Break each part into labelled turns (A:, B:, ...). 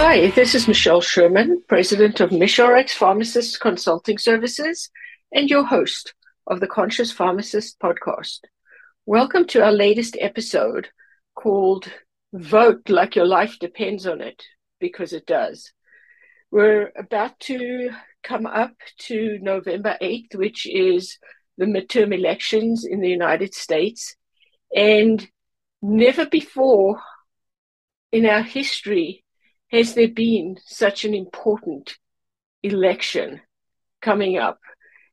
A: Hi, this is Michelle Sherman, president of MishRx Pharmacist Consulting Services and your host of the Conscious Pharmacist podcast. Welcome to our latest episode called Vote Like Your Life Depends on It, because it does. We're about to come up to November 8th, which is the midterm elections in the United States. And never before in our history has there been such an important election coming up?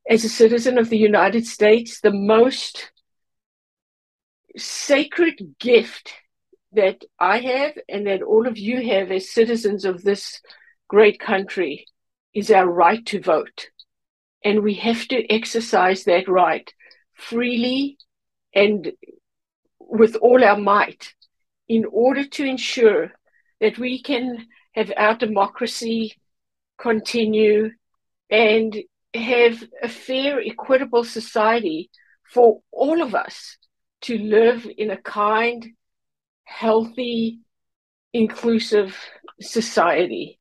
A: As a citizen of the United States, the most sacred gift that I have and that all of you have as citizens of this great country is our right to vote. And we have to exercise that right freely and with all our might in order to ensure that we can have our democracy continue and have a fair, equitable society for all of us to live in a kind, healthy, inclusive society.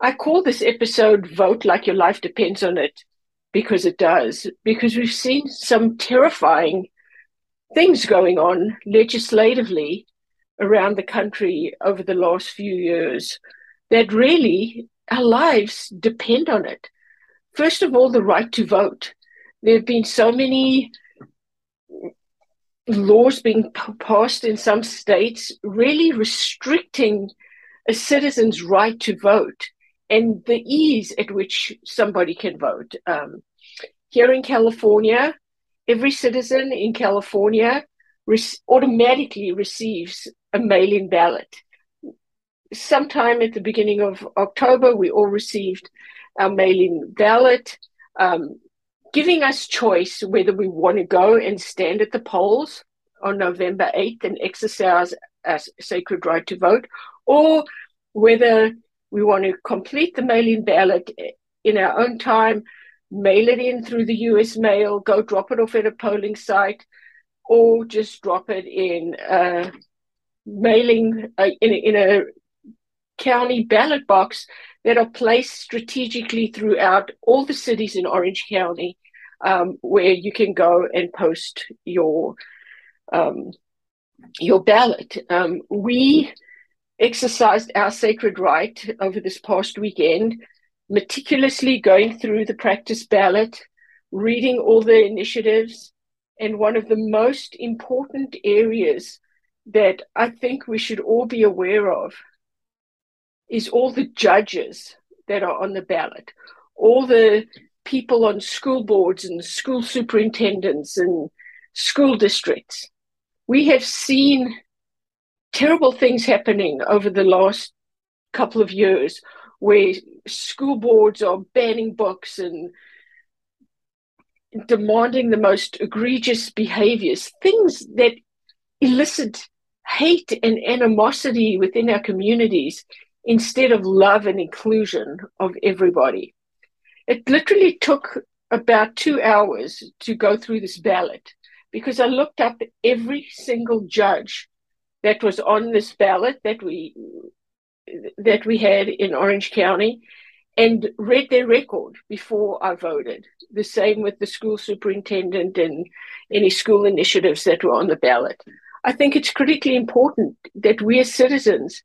A: I call this episode Vote Like Your Life Depends on It because it does, because we've seen some terrifying things going on legislatively around the country over the last few years that really our lives depend on it. First of all, the right to vote. There have been so many laws being passed in some states really restricting a citizen's right to vote and the ease at which somebody can vote. Um, here in California, every citizen in California re- automatically receives a mail in ballot. Sometime at the beginning of October, we all received our mail in ballot, um, giving us choice whether we want to go and stand at the polls on November 8th and exercise our sacred right to vote, or whether we want to complete the mail in ballot in our own time, mail it in through the US mail, go drop it off at a polling site, or just drop it in a mailing uh, in, in a county ballot box that are placed strategically throughout all the cities in Orange County, um, where you can go and post your um, your ballot. Um, we exercised our sacred right over this past weekend meticulously going through the practice ballot, reading all the initiatives. And one of the most important areas that I think we should all be aware of is all the judges that are on the ballot, all the people on school boards and school superintendents and school districts. We have seen terrible things happening over the last couple of years where school boards are banning books and demanding the most egregious behaviors, things that elicit hate and animosity within our communities instead of love and inclusion of everybody. It literally took about two hours to go through this ballot because I looked up every single judge that was on this ballot that we that we had in Orange County and read their record before I voted. The same with the school superintendent and any school initiatives that were on the ballot. I think it's critically important that we as citizens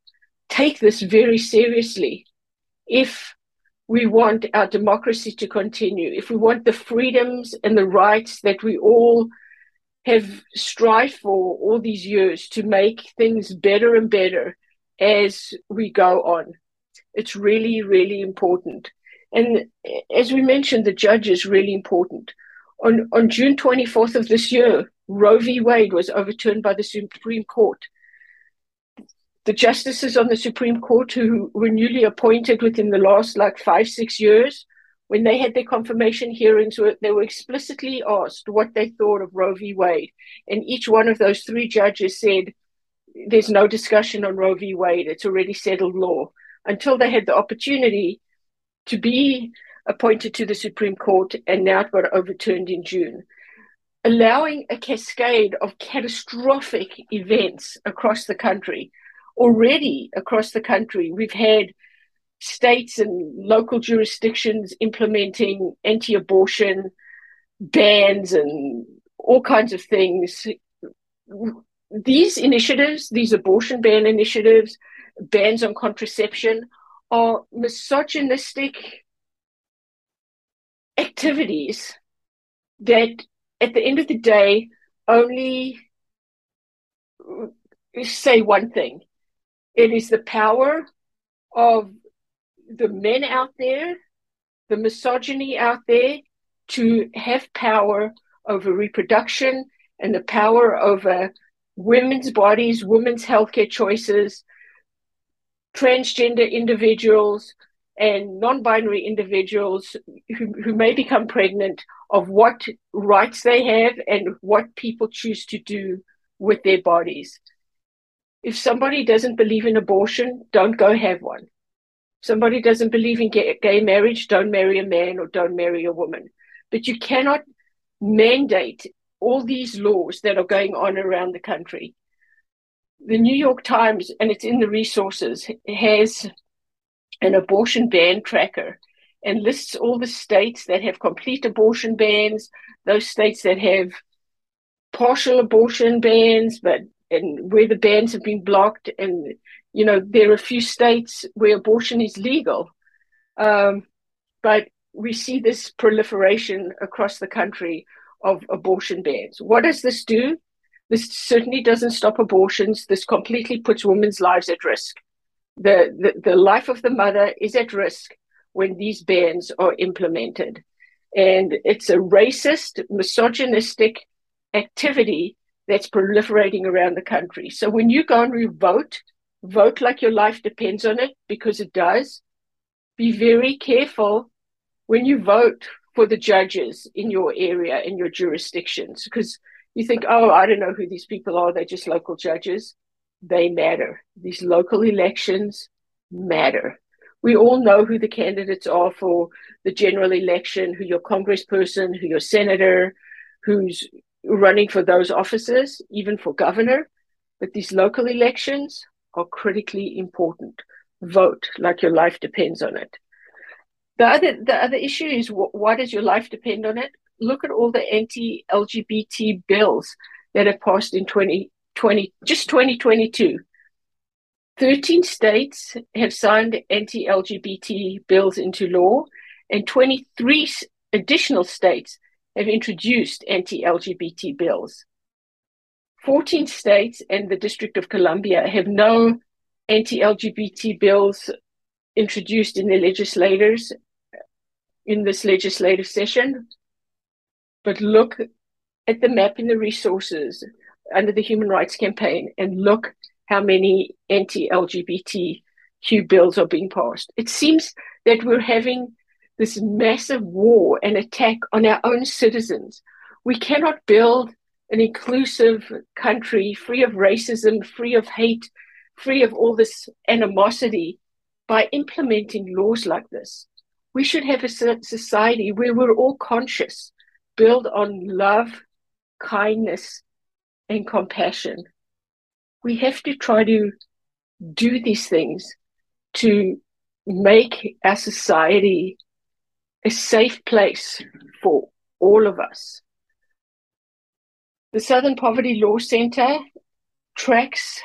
A: take this very seriously if we want our democracy to continue, if we want the freedoms and the rights that we all have strived for all these years to make things better and better as we go on. It's really, really important. And as we mentioned, the judge is really important. On, on June 24th of this year, Roe v. Wade was overturned by the Supreme Court. the justices on the Supreme Court who were newly appointed within the last like five, six years, when they had their confirmation hearings, they were explicitly asked what they thought of Roe v. Wade. And each one of those three judges said, There's no discussion on Roe v. Wade, it's already settled law, until they had the opportunity to be appointed to the Supreme Court, and now it got overturned in June allowing a cascade of catastrophic events across the country. Already across the country, we've had states and local jurisdictions implementing anti abortion bans and all kinds of things. These initiatives, these abortion ban initiatives, bans on contraception, are misogynistic activities that at the end of the day, only say one thing. It is the power of the men out there, the misogyny out there to have power over reproduction and the power over women's bodies, women's healthcare choices, transgender individuals, and non binary individuals who, who may become pregnant of what rights they have and what people choose to do with their bodies. If somebody doesn't believe in abortion, don't go have one. Somebody doesn't believe in gay, gay marriage, don't marry a man or don't marry a woman. But you cannot mandate all these laws that are going on around the country. The New York Times, and it's in the resources, has an abortion ban tracker and lists all the states that have complete abortion bans, those states that have partial abortion bans, but and where the bans have been blocked, and you know there are a few states where abortion is legal, um, but we see this proliferation across the country of abortion bans. What does this do? This certainly doesn't stop abortions. This completely puts women's lives at risk the, the, the life of the mother is at risk when these bans are implemented. And it's a racist, misogynistic activity that's proliferating around the country. So when you go and vote, vote like your life depends on it because it does. Be very careful when you vote for the judges in your area, in your jurisdictions, because you think, oh, I don't know who these people are. They're just local judges they matter. These local elections matter. We all know who the candidates are for the general election, who your congressperson, who your senator, who's running for those offices, even for governor. But these local elections are critically important. Vote like your life depends on it. The other, the other issue is why does your life depend on it? Look at all the anti LGBT bills that have passed in 20, 20, just 2022, 13 states have signed anti LGBT bills into law, and 23 additional states have introduced anti LGBT bills. 14 states and the District of Columbia have no anti LGBT bills introduced in their legislators in this legislative session. But look at the map in the resources under the Human Rights Campaign and look how many anti LGBTQ bills are being passed. It seems that we're having this massive war and attack on our own citizens. We cannot build an inclusive country free of racism, free of hate, free of all this animosity by implementing laws like this. We should have a society where we're all conscious, build on love, kindness, and compassion. We have to try to do these things to make our society a safe place for all of us. The Southern Poverty Law Center tracks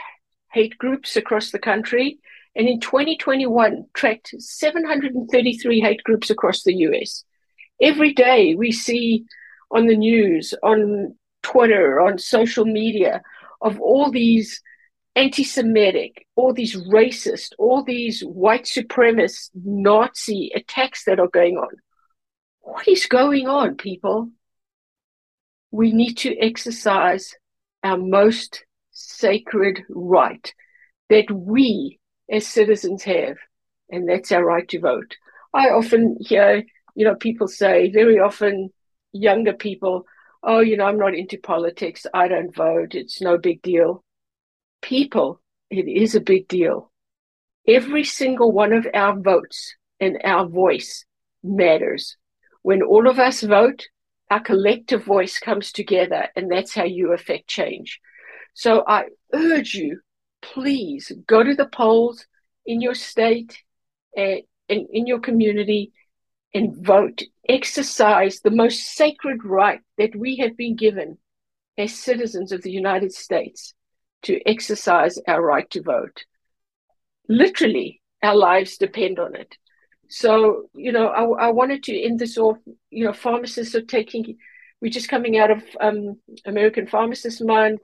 A: hate groups across the country and in 2021 tracked 733 hate groups across the US. Every day we see on the news, on Twitter, on social media, of all these anti Semitic, all these racist, all these white supremacist Nazi attacks that are going on. What is going on, people? We need to exercise our most sacred right that we as citizens have, and that's our right to vote. I often hear, you know, people say very often, younger people, oh, you know, I'm not into politics. I don't vote. It's no big deal. People, it is a big deal. Every single one of our votes and our voice matters. When all of us vote, our collective voice comes together, and that's how you affect change. So I urge you, please go to the polls in your state and in, in your community and vote. Exercise the most sacred right that we have been given as citizens of the United States to exercise our right to vote. Literally, our lives depend on it. So, you know, I, I wanted to end this off. You know, pharmacists are taking, we're just coming out of um, American Pharmacist Month.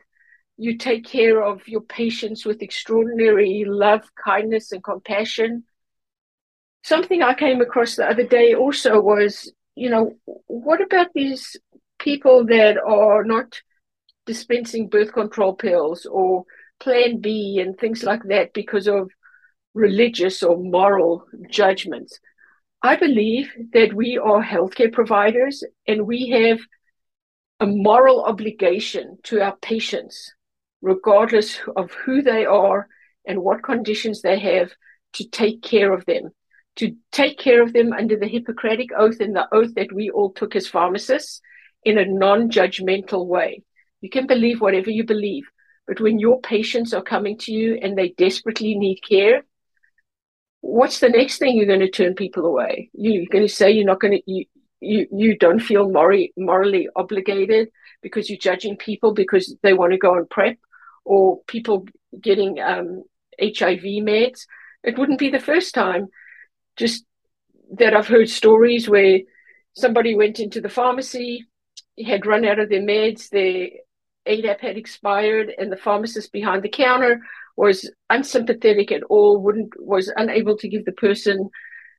A: You take care of your patients with extraordinary love, kindness, and compassion. Something I came across the other day also was, you know, what about these people that are not dispensing birth control pills or Plan B and things like that because of religious or moral judgments. I believe that we are healthcare providers and we have a moral obligation to our patients, regardless of who they are and what conditions they have, to take care of them, to take care of them under the Hippocratic Oath and the oath that we all took as pharmacists in a non judgmental way. You can believe whatever you believe, but when your patients are coming to you and they desperately need care, what's the next thing you're going to turn people away? You're going to say you're not going to, you, you, you don't feel morally, morally obligated because you're judging people because they want to go on PrEP or people getting um, HIV meds. It wouldn't be the first time just that I've heard stories where somebody went into the pharmacy, had run out of their meds, their ADAP had expired, and the pharmacist behind the counter was unsympathetic at all, wouldn't was unable to give the person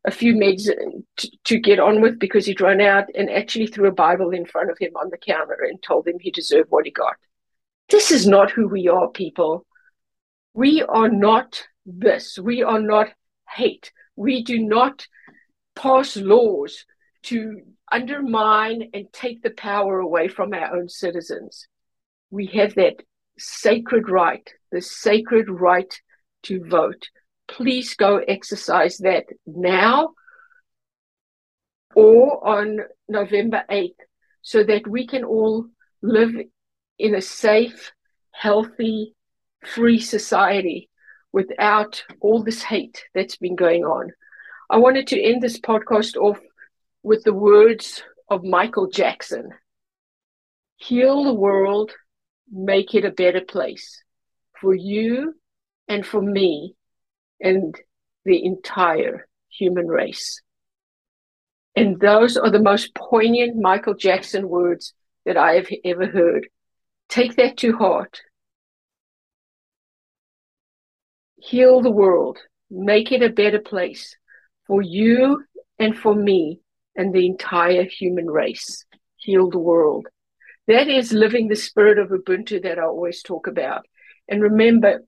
A: a few meds to, to, get on with because he'd run out and actually threw a Bible in front of him on the counter and told him he deserved what he got. This is not who we are, people. We are not this. We are not hate. We do not pass laws to undermine and take the power away from our own citizens. We have that sacred right, the sacred right to vote. Please go exercise that now or on November 8th so that we can all live in a safe, healthy, free society without all this hate that's been going on. I wanted to end this podcast off with the words of Michael Jackson Heal the world make it a better place for you and for me and the entire human race. And those are the most poignant Michael Jackson words that I have ever heard. Take that to heart. Heal the world, make it a better place for you and for me and the entire human race. Heal the world. That is living the spirit of Ubuntu that I always talk about. And remember,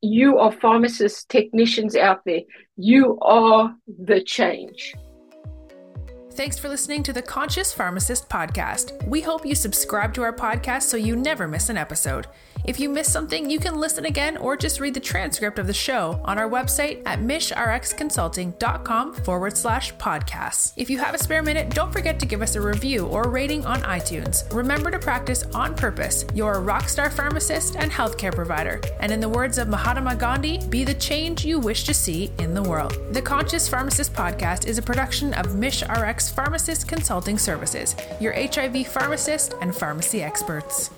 A: you are pharmacists, technicians out there. You are the change.
B: Thanks for listening to the Conscious Pharmacist podcast. We hope you subscribe to our podcast so you never miss an episode. If you miss something, you can listen again or just read the transcript of the show on our website at mishrxconsulting.com forward slash podcasts. If you have a spare minute, don't forget to give us a review or rating on iTunes. Remember to practice on purpose. You're a rockstar pharmacist and healthcare provider. And in the words of Mahatma Gandhi, be the change you wish to see in the world. The Conscious Pharmacist podcast is a production of MishRx Pharmacist Consulting Services, your HIV pharmacist and pharmacy experts.